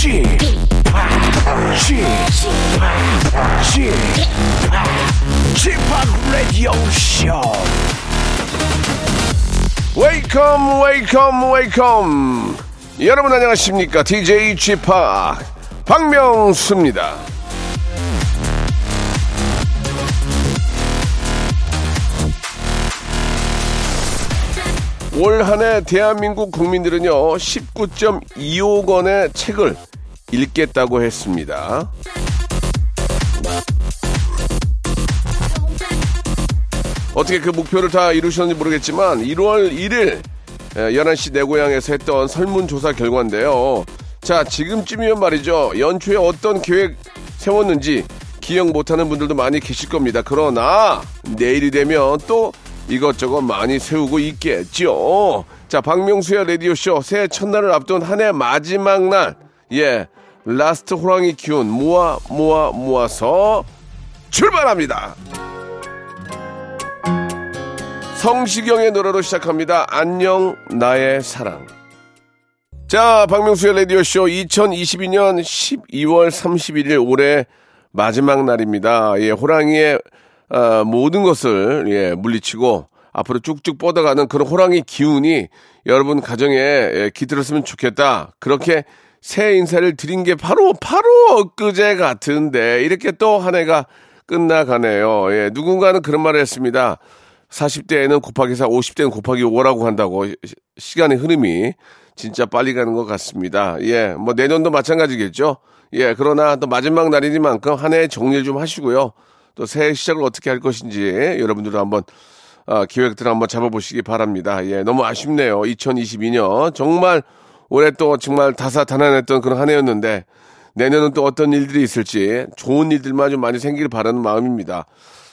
Chip, Chip, Radio Show. 웨이컴 웨이컴 웨이컴. 여러분 안녕하십니까? DJ Chip 박명수입니다. 올 한해 대한민국 국민들은요 19.25억 원의 책을 읽겠다고 했습니다. 어떻게 그 목표를 다 이루셨는지 모르겠지만 1월 1일 11시 내 고향에서 했던 설문조사 결과인데요. 자, 지금쯤이면 말이죠. 연초에 어떤 계획 세웠는지 기억 못하는 분들도 많이 계실 겁니다. 그러나 내일이 되면 또 이것저것 많이 세우고 있겠죠. 자, 박명수의 라디오쇼 새해 첫날을 앞둔 한 해 마지막 날. 예. last 호랑이 기운 모아 모아 모아서 출발합니다. 성시경의 노래로 시작합니다. 안녕 나의 사랑. 자, 박명수의 라디오쇼 2022년 12월 31일 올해 마지막 날입니다. 예, 호랑이의 어, 모든 것을 예, 물리치고 앞으로 쭉쭉 뻗어가는 그런 호랑이 기운이 여러분 가정에 예, 깃들었으면 좋겠다. 그렇게 새 인사를 드린 게 바로 바로 엊그제 같은데 이렇게 또 한 해가 끝나가네요. 예, 누군가는 그런 말을 했습니다. 40대에는 곱하기 4, 50대는 곱하기 5라고 한다고 시간의 흐름이 진짜 빨리 가는 것 같습니다. 예, 뭐 내년도 마찬가지겠죠. 예, 그러나 또 마지막 날이니만큼 한 해 정리를 좀 하시고요. 또 새해 시작을 어떻게 할 것인지 여러분들도 한번 어, 기획들을 한번 잡아보시기 바랍니다. 예, 너무 아쉽네요. 2022년 정말 올해 또 정말 다사다난했던 그런 한 해였는데 내년은 또 어떤 일들이 있을지 좋은 일들만 좀 많이 생기길 바라는 마음입니다.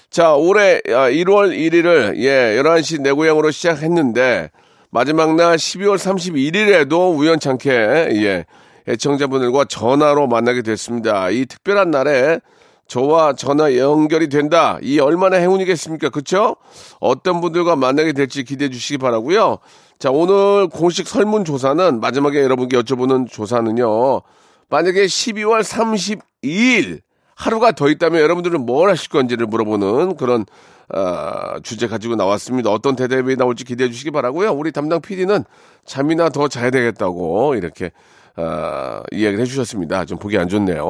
자, 올해 1월 아, 1일을 예, 11시 내 고향으로 시작했는데 마지막 날 12월 31일에도 우연찮게 예, 애청자분들과 전화로 만나게 됐습니다. 이 특별한 날에 저와 전화 연결이 된다. 이 얼마나 행운이겠습니까? 그쵸? 어떤 분들과 만나게 될지 기대해 주시기 바라고요. 자, 오늘 공식 설문조사는 마지막에 여러분께 여쭤보는 조사는요. 만약에 12월 32일 하루가 더 있다면 여러분들은 뭘 하실 건지를 물어보는 그런 어, 주제 가지고 나왔습니다. 어떤 대답이 나올지 기대해 주시기 바라고요. 우리 담당 PD는 잠이나 더 자야 되겠다고 이렇게 어, 이야기를 해주셨습니다. 좀 보기 안 좋네요.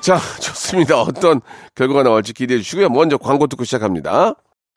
자, 좋습니다. 어떤 결과가 나올지 기대해 주시고요. 먼저 광고 듣고 시작합니다.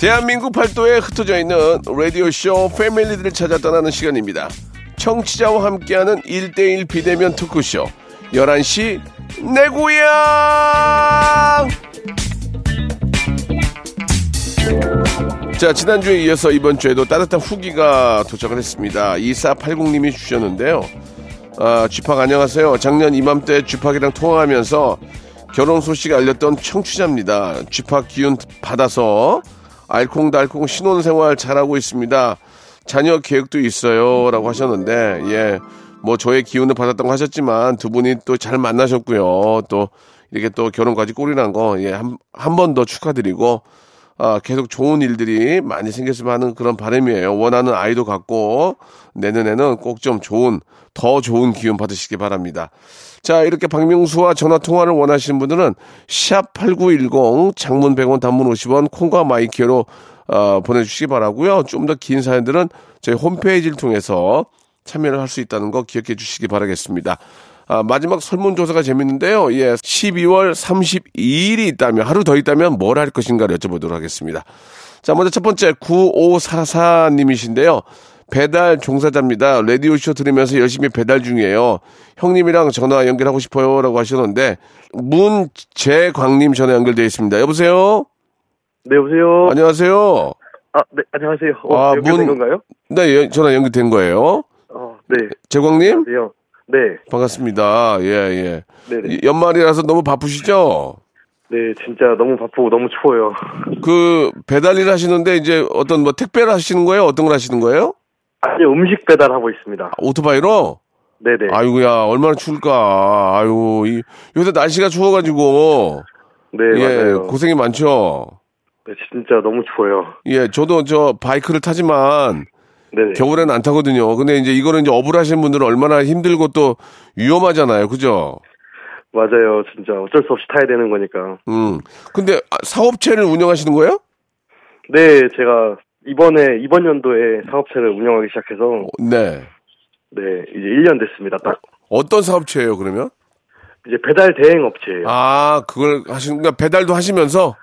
대한민국 팔도에 흩어져 있는 라디오쇼 패밀리들을 찾아 떠나는 시간입니다. 청취자와 함께하는 1대1 비대면 토크쇼 11시 내 고향 자 지난주에 이어서 이번 주에도 따뜻한 후기가 도착을 했습니다. 2480님이 주셨는데요. 아, 쥐팍 안녕하세요. 작년 이맘때 쥐팍이랑 통화하면서 결혼 소식 알렸던 청취자입니다. 쥐팍 기운 받아서 알콩달콩 신혼생활 잘하고 있습니다. 자녀 계획도 있어요. 라고 하셨는데, 예. 뭐 저의 기운을 받았다고 하셨지만 두 분이 또 잘 만나셨고요. 또 이렇게 또 결혼까지 꼴이 난 거, 예. 한, 한 번 더 축하드리고, 아, 계속 좋은 일들이 많이 생겼으면 하는 그런 바람이에요. 원하는 아이도 갖고, 내년에는 꼭 좀 좋은, 더 좋은 기운 받으시기 바랍니다. 자, 이렇게 박명수와 전화 통화를 원하시는 분들은 샵 8910 장문 100원 단문 50원 콩과 마이케이로 어, 보내 주시기 바라고요. 좀 더 긴 사연들은 저희 홈페이지를 통해서 참여를 할 수 있다는 거 기억해 주시기 바라겠습니다. 아, 마지막 설문조사가 재밌는데요. 예, 12월 32일이 있다면, 하루 더 있다면 뭘 할 것인가를 여쭤보도록 하겠습니다. 자, 먼저 첫 번째 9544님이신데요. 배달 종사자입니다. 라디오쇼 들으면서 열심히 배달 중이에요. 형님이랑 전화 연결하고 싶어요. 라고 하셨는데, 문재광님 전화 연결되어 있습니다. 여보세요? 네, 여보세요? 안녕하세요. 아, 네, 안녕하세요. 어, 아, 문- 건가요? 네, 예, 전화 연결된 거예요. 어, 네. 재광님? 안녕하세요. 네, 반갑습니다. 예, 예. 네, 네. 이- 연말이라서 너무 바쁘시죠? 네, 진짜 너무 바쁘고 너무 추워요. 그 배달 일 하시는데 이제 어떤 뭐 택배를 하시는 거예요? 어떤 걸 하시는 거예요? 아니, 음식 배달하고 있습니다. 오토바이로? 네네. 아이고야, 얼마나 추울까. 아이고, 이, 요새 날씨가 추워가지고. 네, 예, 맞아요. 고생이 많죠. 네, 진짜 너무 추워요. 예, 저도 저 바이크를 타지만 네네. 겨울에는 안 타거든요. 근데 이제 이거는 이제 업을 하시는 분들은 얼마나 힘들고 또 위험하잖아요. 그죠? 맞아요. 진짜 어쩔 수 없이 타야 되는 거니까. 음. 근데 아, 사업체를 운영하시는 거예요? 네, 제가 이번에, 이번 연도에 사업체를 운영하기 시작해서, 네. 네, 이제 1년 됐습니다. 딱. 어떤 사업체예요, 그러면? 이제 배달 대행 업체예요. 아, 그걸 하시는, 그러니까 배달도 하시면서?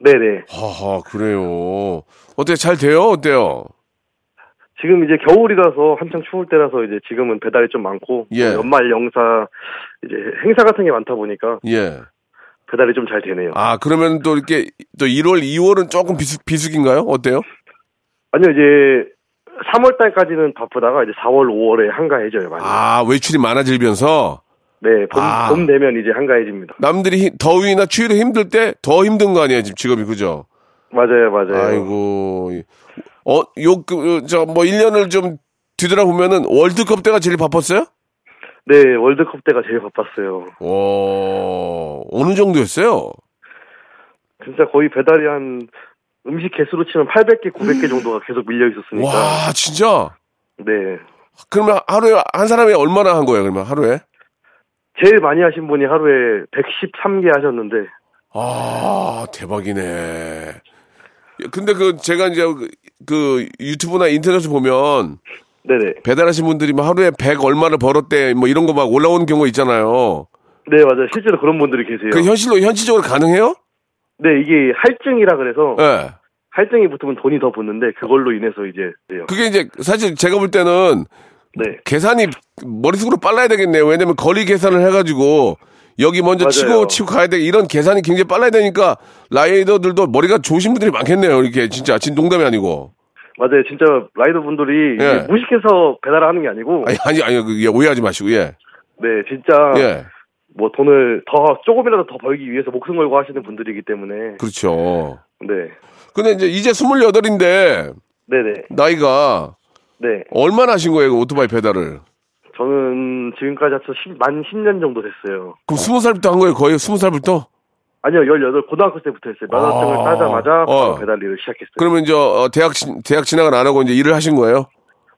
네네. 하하, 그래요. 어떻게 잘 돼요? 어때요? 지금 이제 겨울이라서 한창 추울 때라서 이제 지금은 배달이 좀 많고 예. 또 연말 영사 이제 행사 같은 게 많다 보니까 예. 배달이 좀 잘 되네요. 아, 그러면 또 이렇게 또 1월, 2월은 조금 비숙, 비숙인가요? 어때요? 아니요 이제 3월 달까지는 바쁘다가 이제 4월, 5월에 한가해져요 많이. 아, 외출이 많아지면서 네, 봄, 아. 봄 되면 이제 한가해집니다. 남들이 히- 더위나 추위로 힘들 때 더 힘든 거 아니에요, 지금 직업이, 그죠? 맞아요, 맞아요. 아이고. 어, 요, 그, 저, 뭐, 1년을 좀 뒤돌아보면은 월드컵 때가 제일 바빴어요? 네, 월드컵 때가 제일 바빴어요. 오, 어느 정도였어요? 진짜 거의 배달이 한 음식 개수로 치면 800개, 900개 정도가 계속 밀려 있었으니까. 와, 진짜? 네. 그러면 하루에, 한 사람이 얼마나 한 거예요, 그러면 하루에? 제일 많이 하신 분이 하루에 113개 하셨는데 아, 대박이네. 근데 그, 제가 이제 그, 그 유튜브나 인터넷을 보면 네네. 배달하신 분들이 뭐 하루에 100 얼마를 벌었대, 뭐 이런 거 막 올라오는 경우가 있잖아요. 네, 맞아요. 실제로 그런 분들이 계세요. 그 현실로, 현실적으로 가능해요? 네, 이게 할증이라 그래서 예. 할증이 붙으면 돈이 더 붙는데 그걸로 인해서 이제 돼요. 그게 이제 사실 제가 볼 때는 네. 계산이 머릿속으로 빨라야 되겠네요. 왜냐면 거리 계산을 해가지고 여기 먼저 맞아요. 치고 치고 가야 돼. 이런 계산이 굉장히 빨라야 되니까 라이더들도 머리가 좋으신 분들이 많겠네요. 이렇게 진짜 진 농담이 아니고. 맞아요. 진짜 라이더 분들이 예. 무식해서 배달을 하는 게 아니고 아니 아니 아니 그, 예, 오해하지 마시고 예. 네, 진짜 예. 뭐 돈을 더 조금이라도 더 벌기 위해서 목숨 걸고 하시는 분들이기 때문에 그렇죠. 네. 근데 이제 이제 28인데 네, 네. 나이가 네. 얼마나 하신 거예요? 그 오토바이 페달을. 저는 지금까지 합쳐 10, 만 10년 정도 됐어요. 그럼 20살부터 한 거예요? 거의 20살부터? 아니요, 18 고등학교 때부터 했어요. 면허증을 아. 따자마자 어. 배달 일을 시작했어요. 그러면 이제 어, 대학 진- 대학 진학을 안 하고 이제 일을 하신 거예요?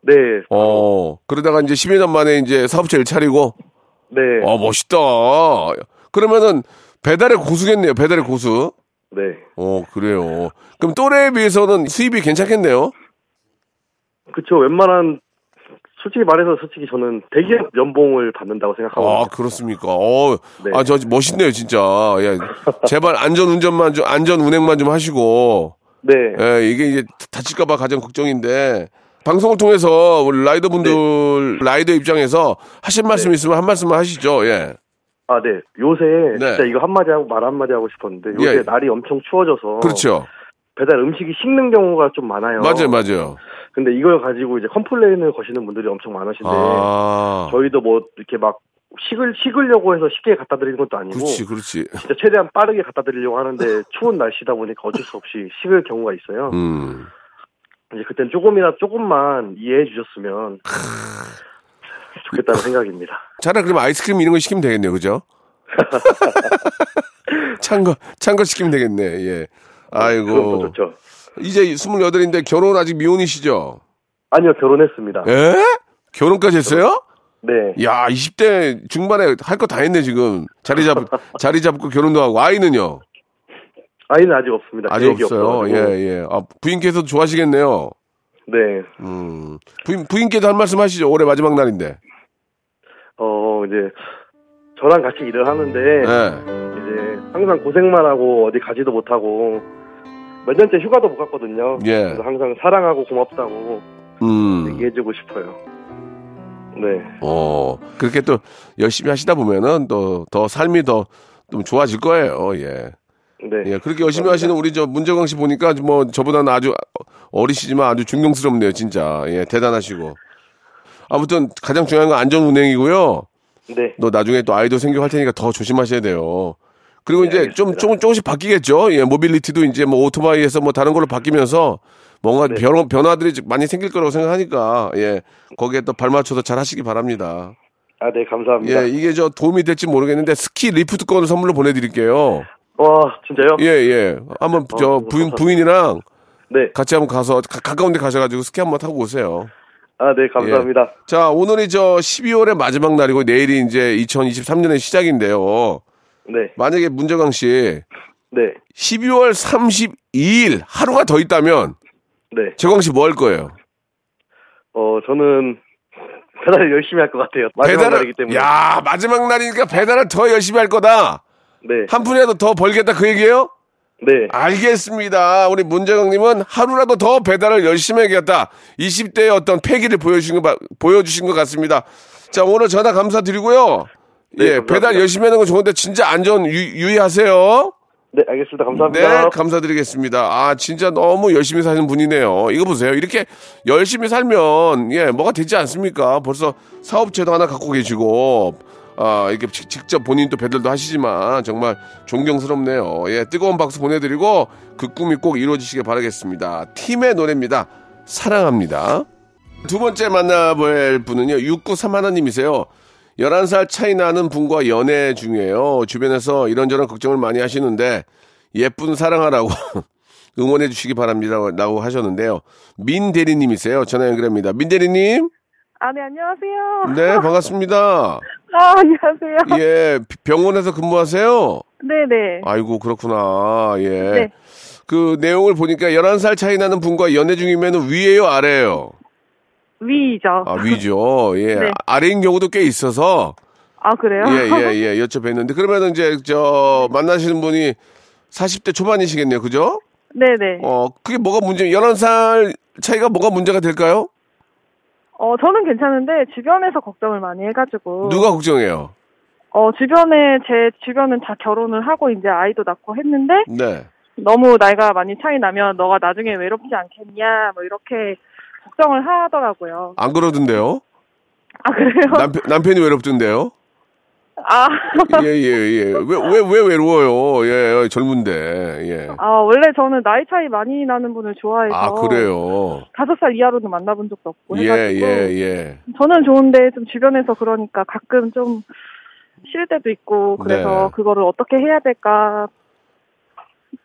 네. 어. 그러다가 이제 10여 년 만에 이제 사업체를 차리고 네. 아, 멋있다. 그러면은 배달의 고수겠네요. 배달의 고수. 네. 어, 그래요. 그럼 또래에 비해서는 수입이 괜찮겠네요. 그쵸. 웬만한 솔직히 말해서 솔직히 저는 대기업 연봉을 받는다고 생각하고 아, 그렇습니까? 어, 네. 아, 저 멋있네요, 진짜. 예. 제발 안전 운전만 좀 안전 운행만 좀 하시고. 네. 예, 이게 이제 다칠까봐 가장 걱정인데. 방송을 통해서 우리 라이더 분들, 라이더 입장에서 하실 말씀 있으면 한 말씀만 하시죠, 예. 아, 네. 요새 네. 진짜 이거 한마디 하고 말 한마디 하고 싶었는데 요새 예. 날이 엄청 추워져서 그렇죠. 배달 음식이 식는 경우가 좀 많아요. 맞아요, 맞아요. 근데 이걸 가지고 이제 컴플레인을 거시는 분들이 엄청 많으신데 아. 저희도 뭐 이렇게 막 식을 식으려고 해서 쉽게 갖다 드리는 것도 아니고 그렇지, 그렇지. 진짜 최대한 빠르게 갖다 드리려고 하는데 추운 날씨다 보니까 어쩔 수 없이 식을 경우가 있어요. 음. 이제 그땐 조금이나 조금만 이해해 주셨으면 좋겠다는 생각입니다. 차라리 그럼 아이스크림 이런 거 시키면 되겠네요, 그죠? 찬 거, 찬 거 시키면 되겠네, 예. 그건 아이고. 또 좋죠. 이제 28인데 결혼 아직 미혼이시죠? 아니요 결혼했습니다. 예? 결혼까지 했어요? 네. 야, 20대 중반에 할 거 다 했네, 지금. 자리 잡, 자리 잡고 결혼도 하고. 아이는요? 아이는 아직 없습니다. 아직 없어요. 예, 예. 아, 부인께서도 좋아하시겠네요. 네. 음. 부인, 부인께도 한 말씀 하시죠. 올해 마지막 날인데. 어 이제 저랑 같이 일을 하는데 예. 이제 항상 고생만 하고 어디 가지도 못하고 몇 년째 휴가도 못 갔거든요. 예. 그래서 항상 사랑하고 고맙다고 음. 얘기해주고 싶어요. 네. 어, 그렇게 또 열심히 하시다 보면은 또 더 삶이 더 좀 좋아질 거예요. 예. 네. 예, 그렇게 열심히 하시는 우리 저 문정광 씨 보니까 뭐 저보다는 아주 어리시지만 아주 존경스럽네요, 진짜. 예, 대단하시고. 아무튼 가장 중요한 건 안전 운행이고요. 네. 너 나중에 또 아이도 생기고 할 테니까 더 조심하셔야 돼요. 그리고 네, 이제 좀 알겠습니다. 조금 조금씩 바뀌겠죠. 예, 모빌리티도 이제 뭐 오토바이에서 뭐 다른 걸로 바뀌면서 뭔가 네. 변화, 변화들이 많이 생길 거라고 생각하니까 예, 거기에 또 발맞춰서 잘 하시기 바랍니다. 아, 네, 감사합니다. 예, 이게 저 도움이 될지 모르겠는데 스키 리프트권을 선물로 보내드릴게요. 와, 진짜요? 예, 예. 한번 저 너무 부인. 어, 부인이랑 네. 같이 한번 가서 가, 가까운 데 가셔가지고 스키 한번 타고 오세요. 아, 네, 감사합니다. 자, 오늘이 저 12월의 마지막 날이고 내일이 이제 2023년의 시작인데요. 네. 만약에 문정강 씨 네. 12월 32일 하루가 더 있다면 네. 재광 씨 뭐 할 거예요? 어, 저는 배달 열심히 할 것 같아요. 마지막 날이기 때문에. 야, 마지막 날이니까 배달을 더 열심히 할 거다. 네. 한 푼이라도 더 벌겠다 그 얘기예요? 네. 알겠습니다. 우리 문재광님은 하루라도 더 배달을 열심히 해야겠다. 20대의 어떤 패기를 보여주신 것, 바- 보여주신 것 같습니다. 자, 오늘 전화 감사드리고요. 네, 예, 감사합니다. 배달 열심히 하는 건 좋은데 진짜 안전 유, 유의하세요. 네, 알겠습니다. 네, 감사합니다. 감사드리겠습니다. 아, 진짜 너무 열심히 사는 분이네요. 이거 보세요. 이렇게 열심히 살면, 예, 뭐가 되지 않습니까? 벌써 사업체도 하나 갖고 계시고, 아, 이렇게 직- 직접 본인 또 배달도 하시지만, 정말 존경스럽네요. 예, 뜨거운 박수 보내드리고, 그 꿈이 꼭 이루어지시길 바라겠습니다. 팀의 노래입니다. 사랑합니다. 두 번째 만나볼 분은요, 6931님이세요. 11살 차이 나는 분과 연애 중이에요. 주변에서 이런저런 걱정을 많이 하시는데, 예쁜 사랑하라고 응원해 주시기 바랍니다. 라고 하셨는데요. 민 대리님이세요. 전화 연결합니다. 민 대리님? 아, 네, 안녕하세요. 네, 반갑습니다. 아, 안녕하세요. 예, 병원에서 근무하세요? 네네. 아이고, 그렇구나. 예. 네. 그 내용을 보니까 11살 차이 나는 분과 연애 중이면 위에요, 아래요? 위죠. 아, 위죠. 예. 네. 아래인 경우도 꽤 있어서 아, 그래요? 예, 예, 예. 여쭤뵀는데 그러면 이제 저 만나시는 분이 40대 초반이시겠네요. 그죠? 네네. 어, 그게 뭐가 문제, 11살 차이가 뭐가 문제가 될까요? 어, 저는 괜찮은데, 주변에서 걱정을 많이 해가지고. 누가 걱정해요? 어, 주변에, 제 주변은 다 결혼을 하고, 이제 아이도 낳고 했는데, 네. 너무 나이가 많이 차이 나면, 너가 나중에 외롭지 않겠냐, 뭐, 이렇게 걱정을 하더라고요. 안 그러던데요? 아, 그래요? 남편, 남편이 외롭던데요? 아, 예, 예, 예. 왜, 왜, 왜 외로워요? 예, 젊은데. 예. 아, 원래 저는 나이 차이 많이 나는 분을 좋아해서. 아, 그래요? 다섯 살 이하로는 만나본 적도 없고. 예, 해가지고. 예, 예. 저는 좋은데 좀 주변에서 그러니까 가끔 좀 싫을 때도 있고 그래서 네. 그거를 어떻게 해야 될까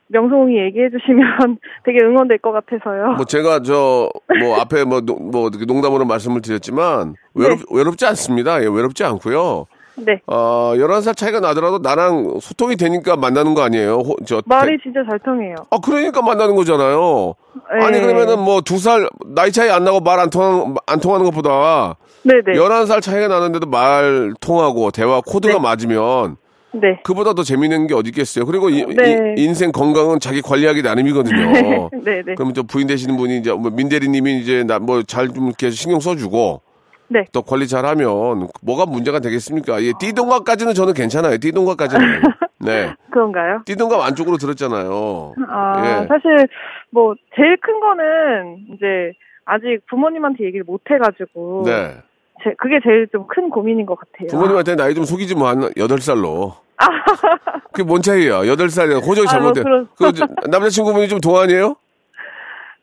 명성이 얘기해 주시면 되게 응원될 것 같아서요. 뭐 제가 저 뭐 앞에 뭐, 노- 뭐 농담으로 말씀을 드렸지만 외롭, 외롭지 않습니다. 예, 외롭지 않고요. 네. 어, 11살 차이가 나더라도 나랑 소통이 되니까 만나는 거 아니에요. 호- 저 말이 진짜 잘 통해요. 아, 그러니까 만나는 거잖아요. 네. 아니, 그러면은 뭐 두 살, 나이 차이 안 나고 말 안 통하는, 안 통하는 것보다 네네. 11살 차이가 나는데도 말 통하고 대화 코드가 네. 맞으면 네. 그보다 더 재밌는 게 어디 있겠어요. 그리고 이- 네. 이- 인생 건강은 자기 관리하기 나름이거든요. 네 네. 그러면 저 부인 되시는 분이 이제 뭐 민대리님이 이제 나 뭐 잘 좀 이렇게 신경 써주고 네. 또 관리 잘하면 뭐가 문제가 되겠습니까? 예, 띠동갑까지는 저는 괜찮아요. 띠동갑까지는. 네. 그런가요? 띠동갑 안쪽으로 들었잖아요. 아, 예. 사실 뭐 제일 큰 거는 이제 아직 부모님한테 얘기를 못 해가지고 네. 제, 그게 제일 좀 큰 고민인 것 같아요. 부모님한테 나이 좀 속이지 뭐, 한 8살로. 그게 뭔 차이야? 8살이야. 호적이 아, 뭐 잘못돼. 그, 저, 남자친구분이 좀 동안이에요?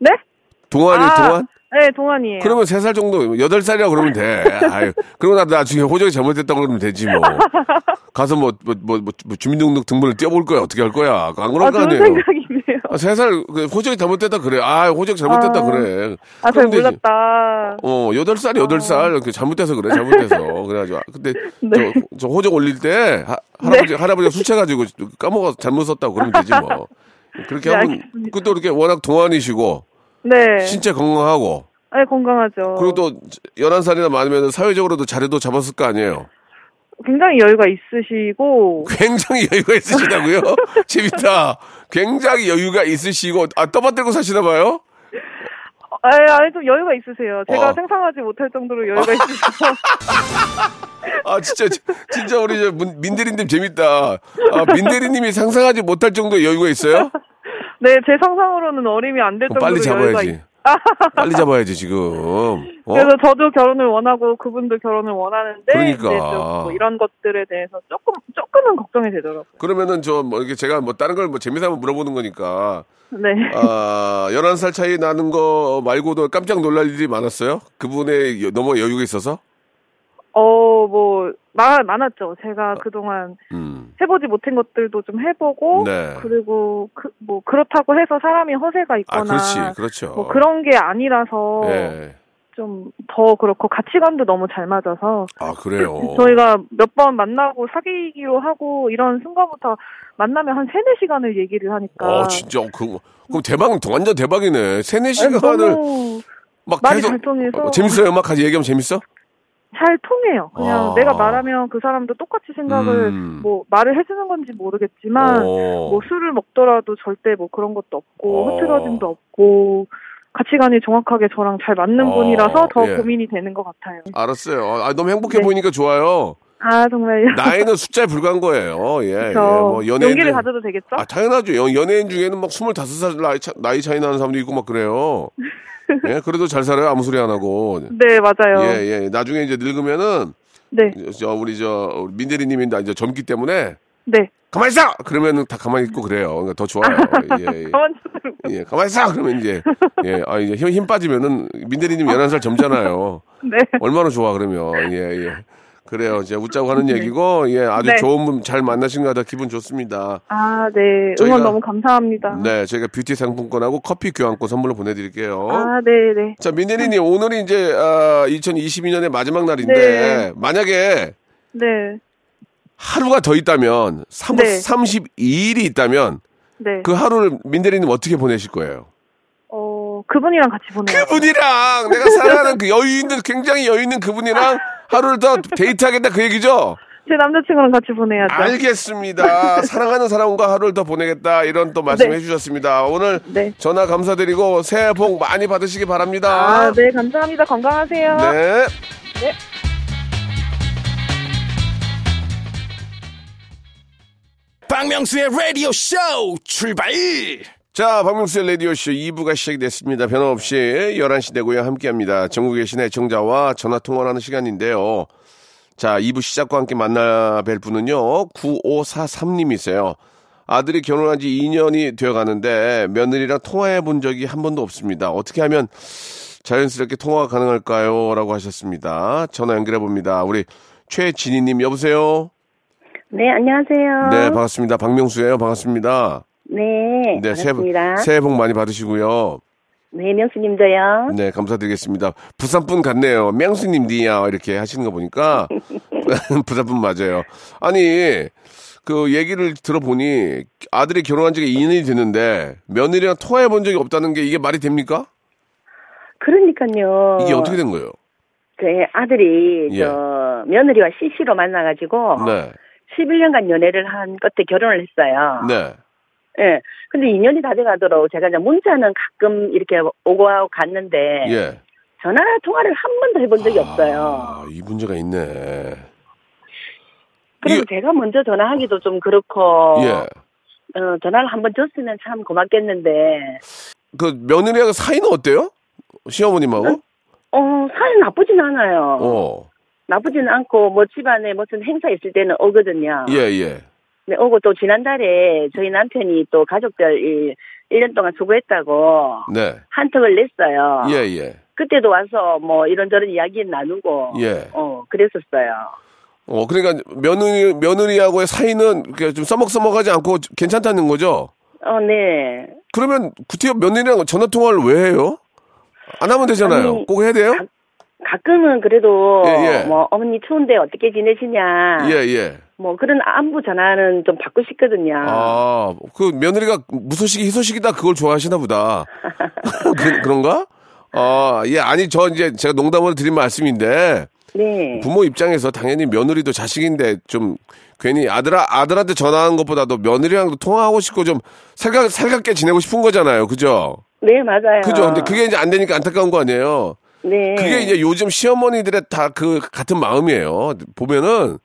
네? 동안이, 아, 동안? 네, 동안이에요. 그러면 3살 정도, 8살이라고 그러면 돼. 아유, 그러고 나 나중에 호적이 잘못됐다고 그러면 되지 뭐. 가서 뭐, 뭐, 뭐, 뭐, 뭐 주민등록 등본을 띄워볼 거야. 어떻게 할 거야. 안 그럴 아, 거 아니에요. 생각이네요. 아, 3살, 그 호적이 잘못됐다 그래. 아, 호적 잘못됐다 아. 그래. 아, 잘. 몰랐다. 어, 여덟 살이 여덟 살 이렇게 잘못돼서 그래, 잘못돼서. 그래가지고. 아, 근데, 네. 저, 저 호적 올릴 때, 하, 할아버지, 할아버지가 술 취해가지고 까먹어서 잘못 썼다고 그러면 되지 뭐. 그렇게 네, 하면. 그또 이렇게 워낙 동안이시고, 네. 신체 건강하고, 네, 건강하죠. 그리고 또, 11살이나 많으면 사회적으로도 자리도 잡았을 거 아니에요. 굉장히 여유가 있으시고, 굉장히 여유가 있으시다고요? 재밌다. 굉장히 여유가 있으시고, 아, 떠받들고 사시나 봐요? 아니, 아니, 좀 여유가 있으세요. 제가 어. 상상하지 못할 정도로 여유가 있으셔서. 아 진짜 진짜 우리 민대리님 재밌다. 아, 민대리님이 상상하지 못할 정도의 여유가 있어요? 네, 제 상상으로는 어림이 안 될 정도로 빨리 잡아야지. 있... 빨리 잡아야지 지금. 어? 그래서 저도 결혼을 원하고 그분도 결혼을 원하는데 그러니까. 좀뭐 이런 것들에 대해서 조금 조금은 걱정이 되더라고요. 그러면은 저뭐 이렇게 제가 뭐 다른 걸 뭐 재미삼아 물어보는 거니까 네. 아 11살 차이 나는 거 말고도 깜짝 놀랄 일이 많았어요? 그분의 여- 너무 여유가 있어서? 어, 뭐, 많, 많았죠. 제가 그동안 음. 해보지 못한 것들도 좀 해보고, 네. 그리고, 그, 뭐, 그렇다고 해서 사람이 허세가 아 있거나, 그렇지 그렇죠. 뭐 그런 게 아니라서, 예. 좀더 그렇고, 가치관도 너무 잘 맞아서, 아 그래요. 저희가 몇 번 만나고 사귀기로 하고, 이런 순간부터 만나면 한 3, 4시간을 얘기를 하니까. 어 진짜 그 그럼 대박 완전 대박이네. 세네 아니, 시간을 너무 막 계속 잘 통해서. 어, 재밌어요. 막 같이 얘기하면 재밌어? 잘 통해요. 그냥 아. 내가 말하면 그 사람도 똑같이 생각을 음. 뭐 말을 해주는 건지 모르겠지만 어. 뭐 술을 먹더라도 절대 뭐 그런 것도 없고 어. 흐트러짐도 없고 가치관이 정확하게 저랑 잘 맞는 어, 분이라서 더 예. 고민이 되는 것 같아요. 알았어요. 아, 너무 행복해 네. 보이니까 좋아요. 아 정말요. 나이는 숫자에 불과한 거예요. 예. 예. 저뭐 연예인 용기를 가져도 되겠죠? 아, 당연하죠. 연, 연예인 중에는 막 25살 나이, 차, 나이 차이 나는 사람도 있고 막 그래요. 예, 그래도 잘 살아요. 아무 소리 안 하고. 네 맞아요. 예, 예. 나중에 이제 늙으면은, 네, 저, 우리 저, 민대리님이 이제 젊기 때문에, 네. 가만히 있어! 그러면은 다 가만히 있고 그래요. 그러니까 더 좋아요. 예, 예. 가만 예, 가만히 있어! 그러면 이제, 예, 아, 이제 힘, 힘 빠지면은, 민대리님 11살 젊잖아요. 네. 얼마나 좋아, 그러면. 예, 예. 그래요. 이제 웃자고 하는 얘기고, 예, 아주 네. 좋은 분 잘 만나신 것 같아 기분 좋습니다. 아, 네. 저희가- 응원 너무 감사합니다. 네, 저희가 뷰티 상품권하고 커피 교환권 선물로 보내드릴게요. 아, 네, 네. 자, 민대리님, 오늘이 이제, 아, 2022년의 마지막 날인데, 네. 만약에 네. 하루가 더 있다면, 3, 네. 32일이 있다면, 네. 그 하루를 민대리님 어떻게 보내실 거예요? 어, 그분이랑 같이 보내요. 그분이랑, 내가 사랑하는 그 여유 있는, 굉장히 여유 있는 그분이랑 하루를 더 데이트하겠다 그 얘기죠? 제 남자친구랑 같이 보내야죠. 알겠습니다. 사랑하는 사람과 하루를 더 보내겠다. 이런 또 말씀 네. 해주셨습니다. 오늘 네. 전화 감사드리고 새해 복 많이 받으시기 바랍니다. 아, 네, 감사합니다. 건강하세요. 네. 박명수의 라디오 쇼 출발 자, 박명수의 라디오쇼 2부가 시작이 됐습니다. 변함없이 11시 내고요 함께 합니다. 전국에 계신 애청자와 전화 통화를 하는 시간인데요. 자, 2부 시작과 함께 만나 뵐 분은요, 9543님이세요. 아들이 결혼한 지 2년이 되어 가는데 며느리랑 통화해 본 적이 한 번도 없습니다. 어떻게 하면 자연스럽게 통화가 가능할까요? 라고 하셨습니다. 전화 연결해 봅니다. 우리 최진희님, 여보세요? 네, 안녕하세요. 네, 반갑습니다. 박명수예요. 반갑습니다. 네, 네, 새해. 새해 복 많이 받으시고요. 네, 명수님도요. 네, 감사드리겠습니다. 부산분 같네요. 명수님디야 이렇게 하시는 거 보니까 부산분 맞아요. 아니 그 얘기를 들어보니 아들이 결혼한 지가 2년이 됐는데 며느리랑 통화해 본 적이 없다는 게 이게 말이 됩니까? 그러니까요. 이게 어떻게 된 거예요? 제 아들이 예. 저 며느리와 CC로 만나가지고 네, 11년간 연애를 한 끝에 결혼을 했어요. 네. 예. 근데 2년이 다 돼가도록 제가 이제 문자는 가끔 이렇게 오고 갔는데 예. 전화 통화를 한 번도 해본 적이 없어요. 아, 이 문제가 있네. 그래서 이게- 제가 먼저 전화하기도 좀 그렇고 예. 어, 전화를 한번 줬으면 참 고맙겠는데 그 며느리하고 사이는 어때요? 시어머님하고? 어 사이 나쁘진 않아요. 어. 나쁘지는 않고 뭐 집안에 무슨 행사 있을 때는 오거든요. 예, 예. 네, 오고 또 지난달에 저희 남편이 또 가족들 이 1년 동안 수고했다고 네. 한턱을 냈어요. 예, 예. 그때도 와서 뭐 이런저런 이야기 나누고 예. 어 그랬었어요. 어, 그러니까 며느리, 며느리하고의 사이는 좀 써먹써먹하지 않고 괜찮다는 거죠? 어, 네. 그러면 구태여 며느리랑 전화 통화를 왜 해요? 안 하면 되잖아요. 아니, 꼭 해야 돼요? 가- 가끔은 그래도 예, 예. 뭐 어머니 추운데 어떻게 지내시냐. 예, 예. 뭐 그런 안부 전화는 좀 받고 싶거든요. 아, 그 며느리가 무소식이 희소식이다 그걸 좋아하시나 보다. 그, 그런가? 아, 예, 아니, 저 이제 제가 농담으로 드린 말씀인데, 네. 부모 입장에서 당연히 며느리도 자식인데 좀 괜히 아들아, 아들한테 전화하는 것보다도 며느리랑도 통화하고 싶고 좀 살갑, 살갑게 지내고 싶은 거잖아요. 그죠? 네, 맞아요. 그죠? 근데 그게 이제 안 되니까 안타까운 거 아니에요? 네. 그게 이제 요즘 시어머니들의 다 그 같은 마음이에요. 보면은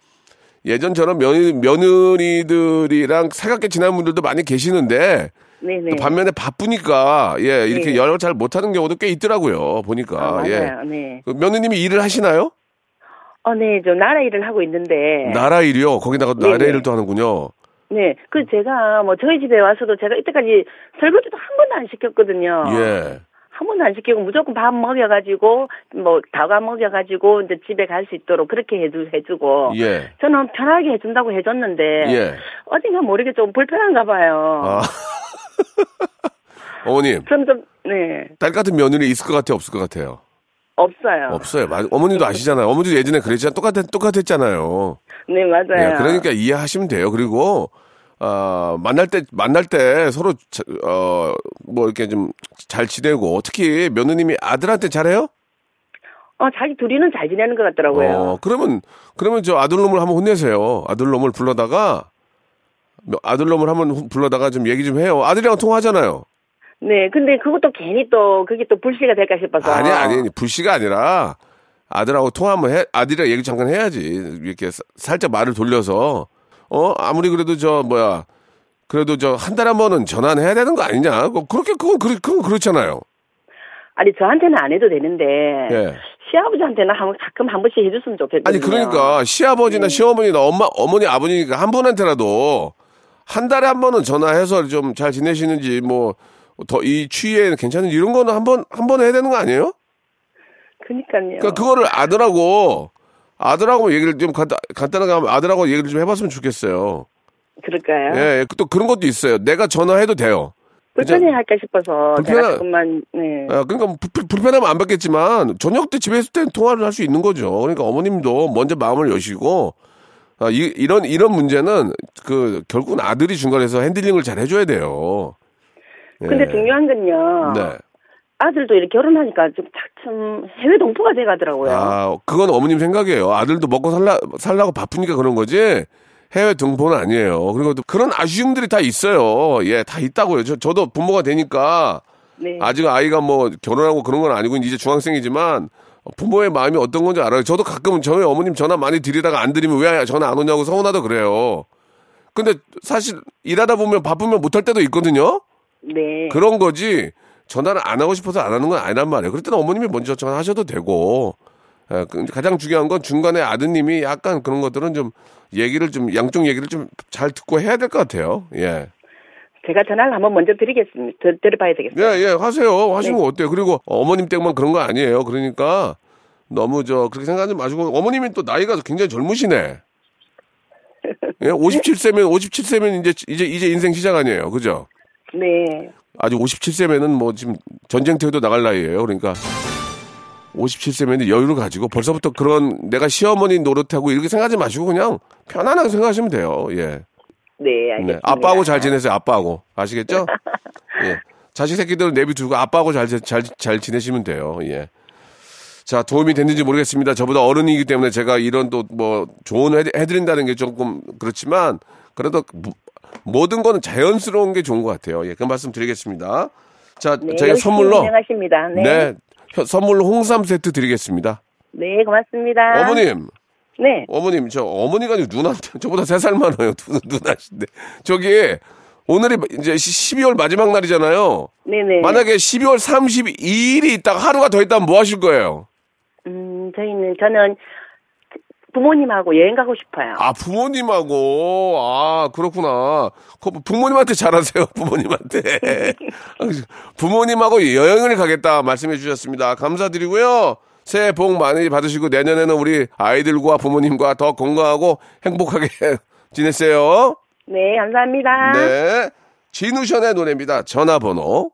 예전처럼 며느리, 며느리들이랑 살갑게 지내는 분들도 많이 계시는데 네네. 반면에 바쁘니까 예 이렇게 네. 연락을 잘 못하는 경우도 꽤 있더라고요. 보니까 아. 예 네. 그 며느님이 일을 하시나요? 어, 네, 저 나라 일을 하고 있는데. 나라 일이요. 거기다가 네네. 나라 일을 또 하는군요. 네. 그 제가 뭐 저희 집에 와서도 제가 이때까지 설거지도 한 번도 안 시켰거든요. 예. 한 번도 안 시키고 무조건 밥 먹여가지고 뭐 다가 먹여가지고 이제 집에 갈 수 있도록 그렇게 해주 해주고 예. 저는 편하게 해준다고 해줬는데 예. 어딘가 모르게 좀 불편한가 봐요. 아. 어머님, 점점 네딸 같은 며느리 있을 것 같아요, 없을 것 같아요? 없어요. 없어요. 마- 어머님도 아시잖아요. 어머니도 예전에 그랬잖아요. 똑같, 똑같았잖아요. 네 맞아요. 예, 그러니까 이해하시면 돼요. 그리고, 어, 만날 때, 만날 때 서로, 자- 어, 뭐 이렇게 좀 잘 지내고, 특히 며느님이 아들한테 잘해요? 어 자기 둘이는 잘 지내는 것 같더라고요. 어, 그러면, 그러면 저 아들놈을 한번 혼내세요. 아들놈을 불러다가, 뭐 아들놈을 한번 후- 불러다가 좀 얘기 좀 해요. 아들이랑 통화하잖아요. 네 근데 그것도 괜히 또 그게 또 불씨가 될까 싶어서. 아니, 아니, 불씨가 아니라 아들하고 통화 한번 해, 아들이랑 얘기 잠깐 해야지. 이렇게 사- 살짝 말을 돌려서, 어, 아무리 그래도 저, 뭐야, 그래도 저 한 달에 한 번은 전화는 해야 되는 거 아니냐. 그- 그렇게, 그건, 그렇, 그건 그렇잖아요. 아니 저한테는 안 해도 되는데 예. 시아버지한테는 한, 가끔 한 번씩 해줬으면 좋겠거든요. 아니, 그러니까 시아버지나 시어머니나 엄마, 어머니, 아버지니까 한 분한테라도 한 달에 한 번은 전화해서 좀 잘 지내시는지 뭐, 더 이 추위에 괜찮은지 이런 거는 한 번, 한 번 해야 되는 거 아니에요? 그러니까요. 그러니까 그거를 아들하고 아들하고 얘기를 좀 간단, 간단하게 하면 아들하고 얘기를 좀 해봤으면 좋겠어요. 그럴까요? 예, 또 그런 것도 있어요. 내가 전화해도 돼요. 불편해 할까 싶어서 불편하- 제가 조금만 네. 아, 그러니까 뭐 불, 불편하면 안 받겠지만 저녁 때 집에 있을 땐 통화를 할 수 있는 거죠. 그러니까 어머님도 먼저 마음을 여시고 아, 이, 이런 이런 문제는 그 결국은 아들이 중간에서 핸들링을 잘 해줘야 돼요. 예. 근데 중요한 건요. 네. 아들도 이렇게 결혼하니까 좀 참 해외 동포가 돼 가더라고요. 아, 그건 어머님 생각이에요. 아들도 먹고 살라, 살라고 바쁘니까 그런 거지. 해외 등본은 아니에요. 그리고 또 그런 아쉬움들이 다 있어요. 예, 다 있다고요. 저, 저도 부모가 되니까 네. 아직 아이가 뭐 결혼하고 그런 건 아니고 이제 중학생이지만 부모의 마음이 어떤 건지 알아요. 저도 가끔은 저희 어머님 전화 많이 드리다가 안 드리면 왜 전화 안 오냐고 서운하다 그래요. 근데 사실 일하다 보면 바쁘면 못할 때도 있거든요. 네. 그런 거지 전화를 안 하고 싶어서 안 하는 건 아니란 말이에요. 그럴 때는 어머님이 먼저 전화하셔도 되고 예, 그 가장 중요한 건 중간에 아드님이 약간 그런 것들은 좀 얘기를 좀 양쪽 얘기를 좀 잘 듣고 해야 될 것 같아요. 예. 제가 전화를 한번 먼저 드리겠습니다. 드, 들어봐야 되겠어요. 예, 예, 하세요. 하시면 네. 어때요? 그리고 어머님 때문에 그런 거 아니에요. 그러니까 너무 저 그렇게 생각하지 마시고 어머님이 또 나이가 굉장히 젊으시네. 예, 57세면 57세면 이제 이제 이제 인생 시작 아니에요. 그죠? 네. 아직 57세면은 뭐 지금 전쟁터에도 나갈 나이예요. 그러니까 57세면 여유를 가지고 벌써부터 그런 내가 시어머니 노릇하고 이렇게 생각하지 마시고 그냥 편안하게 생각하시면 돼요. 예. 네, 알겠습니다. 네. 아빠하고 잘 지내세요. 아빠하고. 아시겠죠? 예. 자식 새끼들은 내비 두고 아빠하고 잘, 지- 잘, 잘 지내시면 돼요. 예. 자, 도움이 됐는지 모르겠습니다. 저보다 어른이기 때문에 제가 이런 또 뭐 조언을 해- 해드린다는 게 조금 그렇지만 그래도 모- 모든 거는 자연스러운 게 좋은 것 같아요. 예. 그 말씀 드리겠습니다. 자, 네, 저희가 선물로 운영하십니다. 네. 네. 네. 혀- 선물로 홍삼 세트 드리겠습니다. 고맙습니다. 어머님, 네. 어머님, 저 어머니가 누나한테 저보다 세 살 많아요. 누, 누나신데. 저기 오늘이 이제 12월 마지막 날이잖아요. 네네. 만약에 12월 32일이 있다가 하루가 더 있다면 뭐 하실 거예요? 음, 저희는, 저는 부모님하고 여행 가고 싶어요. 아, 부모님하고, 아, 그렇구나. 그 부모님한테 잘하세요, 부모님한테. 부모님하고 여행을 가겠다 말씀해 주셨습니다. 감사드리고요. 새해 복 많이 받으시고 내년에는 우리 아이들과 부모님과 더 건강하고 행복하게 지내세요. 네, 감사합니다. 네. 진우션의 노래입니다. 전화번호.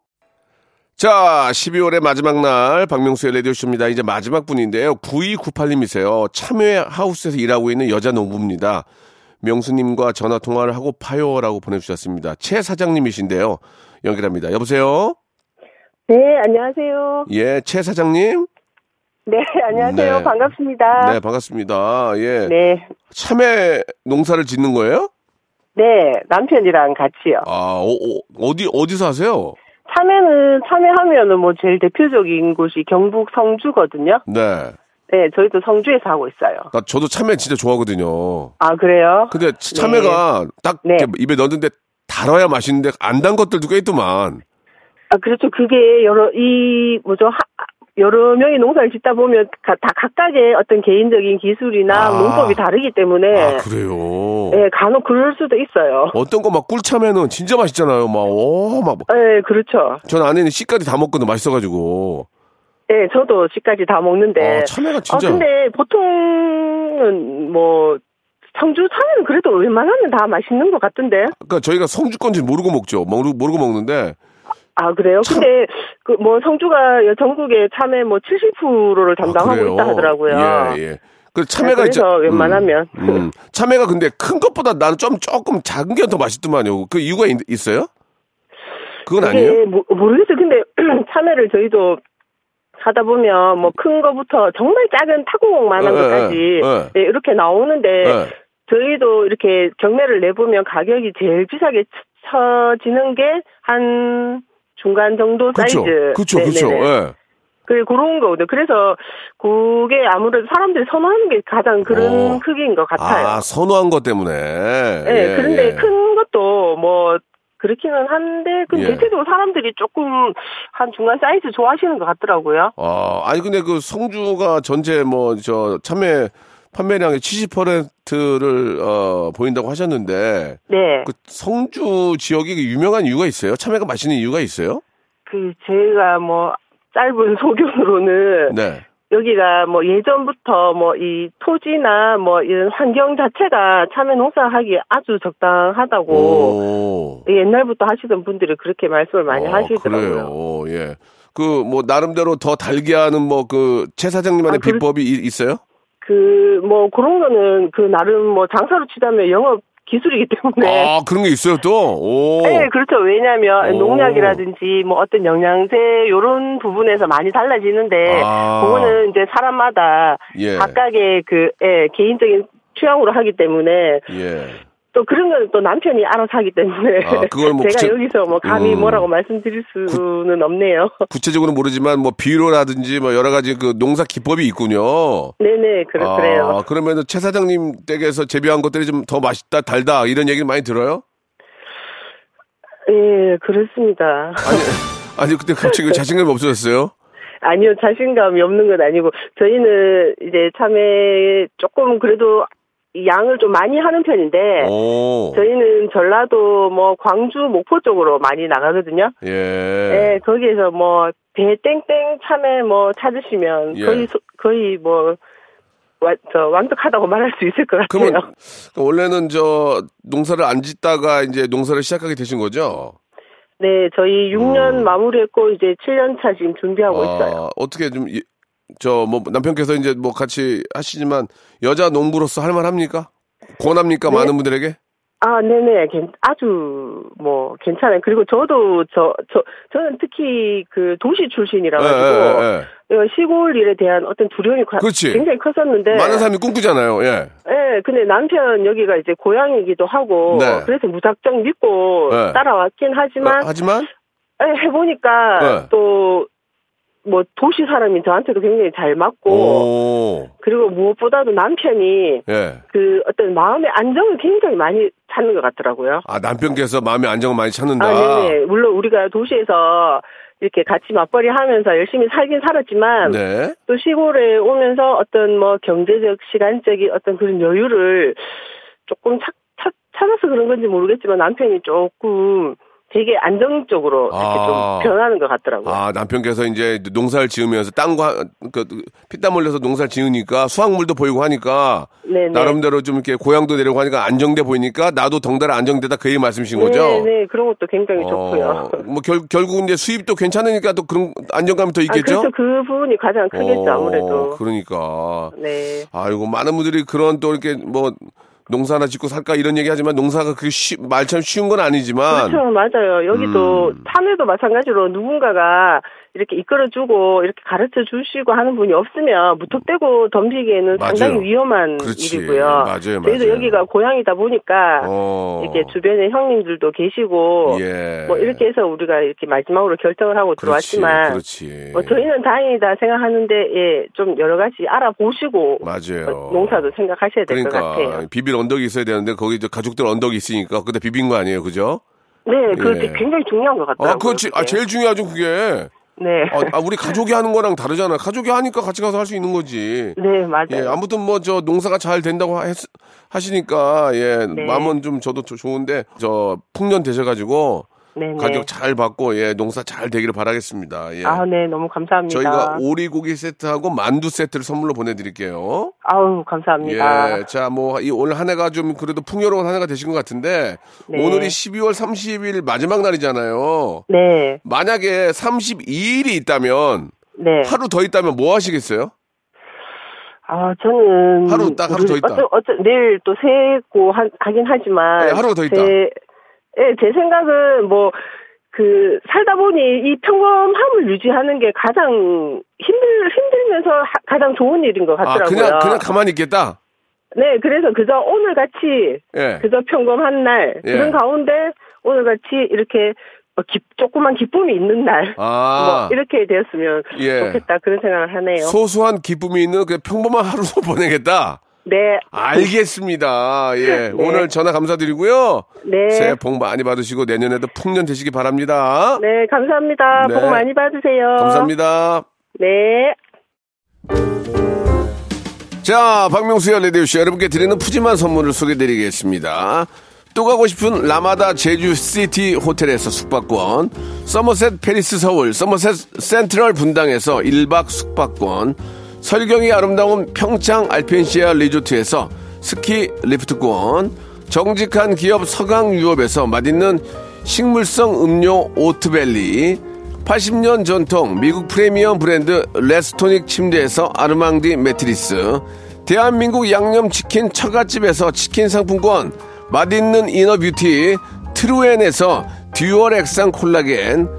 자, 12월의 마지막 날 박명수의 라디오쇼입니다. 이제 마지막 분인데요. 9298님이세요. 참외 하우스에서 일하고 있는 여자 농부입니다. 명수님과 전화 통화를 하고 파요라고 보내주셨습니다. 최 사장님이신데요. 연결합니다. 여보세요? 네, 안녕하세요. 예, 최 사장님? 네, 안녕하세요. 네. 반갑습니다. 네, 반갑습니다. 예. 네. 참외 농사를 짓는 거예요? 네, 남편이랑 같이요. 아, 어, 디 어디서 하세요? 참외는 참외하면은 뭐 제일 대표적인 곳이 경북 성주거든요. 네. 네, 저희도 성주에서 하고 있어요. 나 저도 참외 진짜 좋아하거든요. 아 그래요? 근데 참외가 딱 네. 입에 넣었는데 달아야 맛있는데 안 단 것들도 꽤 있더만. 아 그렇죠. 그게 여러 이 뭐죠? 하, 여러 명이 농사를 짓다 보면 가- 다 각각의 어떤 개인적인 기술이나 아. 농법이 다르기 때문에 아 그래요. 네, 간혹 그럴 수도 있어요. 어떤 거 막 꿀참외는 진짜 맛있잖아요. 막, 오, 막. 네, 그렇죠. 전 안에는 씨까지 다 먹거든, 맛있어 가지고. 네, 저도 집까지 다 먹는데. 어, 참외가 진짜. 아, 근데 보통은 뭐 성주 참외는 그래도 웬만하면 다 맛있는 것 같던데. 그러니까 저희가 성주 건지 모르고 먹죠. 모르고, 모르고 먹는데. 아 그래요? 참- 근데 그 뭐 성주가 전국의 참외 뭐 70%를 아, 담당하고 그래요? 있다 하더라고요. 예, 예. 그 참외가 그래서 진짜- 음, 웬만하면. 음, 참외가 근데 큰 것보다 나는 좀 조금 작은 게 더 맛있더만요. 그 이유가 있, 어요 그건 아니에요? 모, 모르겠어요. 근데 참외를 저희도 하다 보면 뭐 큰 거부터 정말 작은 타구공만한 예, 예, 것까지 예. 예, 이렇게 나오는데 네. 저희도 이렇게 경매를 내보면 가격이 제일 비싸게 쳐- 쳐지는 게 한 중간 정도 그쵸, 사이즈. 그쵸. 네네네. 예. 그 그런 거거든요. 그래서 그게 아무래도 사람들이 선호하는 게 가장 그런 어. 크기인 것 같아요. 아, 선호한 것 때문에. 네, 예, 그런데 예. 큰 것도 뭐 그렇기는 한데 그 예. 대체적으로 사람들이 조금 한 중간 사이즈 좋아하시는 것 같더라고요. 아, 아니 근데 그 성주가 전체 뭐 저 참외 판매량의 70%를 어 보인다고 하셨는데 네, 그 성주 지역이 유명한 이유가 있어요? 참외가 맛있는 이유가 있어요? 그 제가 뭐 짧은 소견으로는 네. 여기가 뭐 예전부터 뭐 이 토지나 뭐 이런 환경 자체가 참외 농사하기 아주 적당하다고 오. 옛날부터 하시던 분들이 그렇게 말씀을 많이 어, 하시더라고요. 그래요. 예. 그 뭐 나름대로 더 달게 하는 뭐 그 최 사장님만의 아, 비법이 이- 있어요? 그 뭐 그런 거는 그 나름 뭐 장사로 치자면 영업 기술이기 때문에 아, 그런 게 있어요, 또? 오. 네, 그렇죠. 왜냐하면 오. 농약이라든지 뭐 어떤 영양제 요런 부분에서 많이 달라지는데 아. 그거는 이제 사람마다 예. 각각의 그 예, 개인적인 취향으로 하기 때문에 예. 또 그런 건 또 남편이 알아서 하기 때문에 아, 그걸 뭐 제가 구체- 여기서 뭐 감히 음. 뭐라고 말씀드릴 수는 없네요. 구체적으로는 모르지만 뭐 비료라든지 뭐 여러 가지 그 농사 기법이 있군요. 네네 그래, 아, 그래요. 그러면은 최 사장님 댁에서 재배한 것들이 좀 더 맛있다, 달다 이런 얘기를 많이 들어요? 예, 그렇습니다. 아니, 아니 근데 갑자기 왜 자신감이 없어졌어요? 아니요, 자신감이 없는 건 아니고, 저희는 이제 참에 조금 그래도 양을 좀 많이 하는 편인데, 오, 저희는 전라도 뭐 광주, 목포 쪽으로 많이 나가거든요. 예, 네, 거기에서 뭐, 대땡땡 참외 뭐 찾으시면 예. 거의, 소- 거의 뭐, 와, 저, 완벽하다고 말할 수 있을 것 같아요. 그러면 원래는 저 농사를 안 짓다가 이제 농사를 시작하게 되신 거죠? 네, 저희 6년 음. 마무리했고, 이제 7년 차 지금 준비하고 있어요. 아, 어떻게 좀 저 뭐 남편께서 이제 뭐 같이 하시지만 여자 농부로서 할 만합니까? 권합니까 네. 많은 분들에게? 아, 네네. 괜- 아주, 뭐, 괜찮아요. 그리고 저도, 저, 저, 저는 특히 그 도시 출신이라 가지고, 예, 예, 어, 시골 일에 대한 어떤 두려움이 과- 그렇지. 굉장히 컸었는데, 많은 사람이 꿈꾸잖아요. 예. 예, 근데 남편 여기가 이제 고향이기도 하고, 네. 그래서 무작정 믿고 네. 따라왔긴 하지만, 어, 하지만 예, 해보니까 네. 또, 뭐, 도시 사람이 저한테도 굉장히 잘 맞고, 오, 그리고 무엇보다도 남편이 예. 그 어떤 마음의 안정을 굉장히 많이 찾는 것 같더라고요. 아 남편께서 마음의 안정을 많이 찾는다. 아, 네네. 물론 우리가 도시에서 이렇게 같이 맞벌이 하면서 열심히 살긴 살았지만, 네. 또 시골에 오면서 어떤 뭐 경제적, 시간적인 어떤 그런 여유를 조금 찾, 찾, 찾아서 그런 건지 모르겠지만 남편이 조금 되게 안정적으로 이렇게 아. 좀 변하는 것 같더라고요. 아 남편께서 이제 농사를 지으면서 땅과 그 피땀 흘려서 농사를 지으니까 수확물도 보이고 하니까 네네. 나름대로 좀 이렇게 고향도 내려고 하니까 안정돼 보이니까 나도 덩달아 안정되다 그 얘기 말씀이신 거죠? 네네. 그런 것도 굉장히 좋고요. 어, 뭐 결, 결국 이제 수입도 괜찮으니까 또 그런 안정감이 더 아, 있겠죠? 그렇죠. 그 부분이 가장 크겠죠, 어, 아무래도. 그러니까. 네. 아이고 많은 분들이 그런 또 이렇게 뭐 농사나 짓고 살까 이런 얘기 하지만 농사가 그게 쉬, 말처럼 쉬운 건 아니지만 그렇죠, 맞아요. 여기도 음. 참외도 마찬가지로 누군가가 이렇게 이끌어주고 이렇게 가르쳐 주시고 하는 분이 없으면 무턱대고 덤비기에는 맞아요. 상당히 위험한 그렇지. 일이고요. 맞아요, 저희도 맞아요. 여기가 고향이다 보니까 어. 이렇게 주변에 형님들도 계시고 예. 뭐 이렇게 해서 우리가 이렇게 마지막으로 결정을 하고 그렇지, 들어왔지만 그렇지. 뭐 저희는 다행이다 생각하는데 예, 좀 여러 가지 알아보시고 맞아요. 어, 농사도 생각하셔야 될것 그러니까 같아요. 비빌 언덕이 있어야 되는데 거기 이제 가족들 언덕이 있으니까 그때 비빈 거 아니에요, 그죠? 네, 그게 예. 굉장히 중요한 것 같더라고요. 아, 그렇지. 아, 그게. 제일 중요하죠, 그게. 네. 아, 아, 우리 가족이 하는 거랑 다르잖아. 가족이 하니까 같이 가서 할 수 있는 거지. 네, 맞아요. 예, 아무튼 뭐 저 농사가 잘 된다고 했- 하시니까 예, 네. 마음은 좀 저도 조- 좋은데 저 풍년 되셔 가지고 네, 네. 가격 잘 받고 예, 농사 잘 되기를 바라겠습니다. 예. 아, 네, 너무 감사합니다. 저희가 오리고기 세트하고 만두 세트를 선물로 보내드릴게요. 아우, 감사합니다. 예, 자, 뭐, 이올한 해가 좀 그래도 풍요로운 한 해가 되신 것 같은데, 네. 오늘이 12월 30일 마지막 날이잖아요. 네, 만약에 32일이 있다면, 네. 하루 더 있다면 뭐 하시겠어요? 아, 저는. 하루, 딱 하루 더 있다. 어쩌, 어쩌, 내일 또 세고 하, 하긴 하지만. 네, 하루가 더 있다. 제, 예, 제 생각은 뭐, 그, 살다 보니 이 평범함을 유지하는 게 가장 힘들, 힘들면서 하- 가장 좋은 일인 것 아, 같더라고요. 그냥, 그냥 가만히 있겠다? 네, 그래서 그저 오늘 같이 예. 그저 평범한 날 예. 그런 가운데 오늘 같이 이렇게 어, 기, 조그만 기쁨이 있는 날 아. 뭐 이렇게 되었으면 예. 좋겠다 그런 생각을 하네요. 소소한 기쁨이 있는 그 평범한 하루로 보내겠다? 네, 알겠습니다. 예. 오늘 전화 감사드리고요. 네, 새해 복 많이 받으시고 내년에도 풍년 되시기 바랍니다. 네, 감사합니다. 네. 복 많이 받으세요. 감사합니다. 네. 자, 박명수의 라디오쇼 여러분께 드리는 푸짐한 선물을 소개드리겠습니다. 또 가고 싶은 라마다 제주시티 호텔에서 숙박권, 서머셋 팰리스 서울, 서머셋 센트럴 분당에서 1박 숙박권, 설경이 아름다운 평창 알펜시아 리조트에서 스키 리프트권, 정직한 기업 서강유업에서 맛있는 식물성 음료 오트벨리, 80년 전통 미국 프리미엄 브랜드 레스토닉 침대에서 아르망디 매트리스 대한민국 양념치킨 처갓집에서 치킨 상품권 맛있는 inner beauty 트루엔에서 dual 액상 콜라겐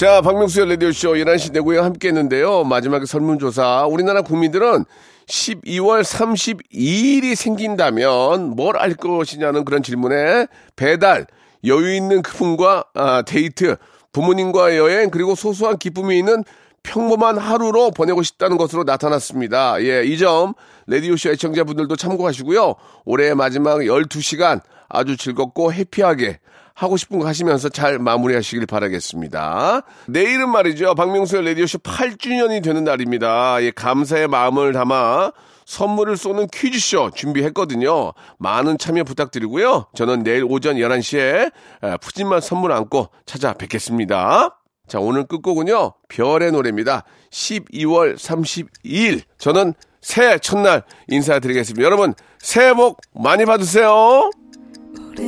자, 박명수의 라디오쇼 11시 내고향 함께 했는데요. 마지막에 설문조사. 우리나라 국민들은 12월 32일이 생긴다면 뭘할 것이냐는 그런 질문에 배달, 여유 있는 그분과 아, 데이트, 부모님과 여행, 그리고 소소한 기쁨이 있는 평범한 하루로 보내고 싶다는 것으로 나타났습니다. 예, 이 점 라디오쇼 애청자분들도 참고하시고요. 올해의 마지막 12시간 아주 즐겁고 해피하게 하고 싶은 거 하시면서 잘 마무리하시길 바라겠습니다. 내일은 말이죠. 박명수의 라디오쇼 8주년이 되는 날입니다. 예, 감사의 마음을 담아 선물을 쏘는 퀴즈쇼 준비했거든요. 많은 참여 부탁드리고요. 저는 내일 오전 11시에 푸짐한 선물 안고 찾아뵙겠습니다. 자, 오늘 끝곡은요. 별의 노래입니다. 12월 32일. 저는 새해 첫날 인사드리겠습니다. 여러분, 새해 복 많이 받으세요.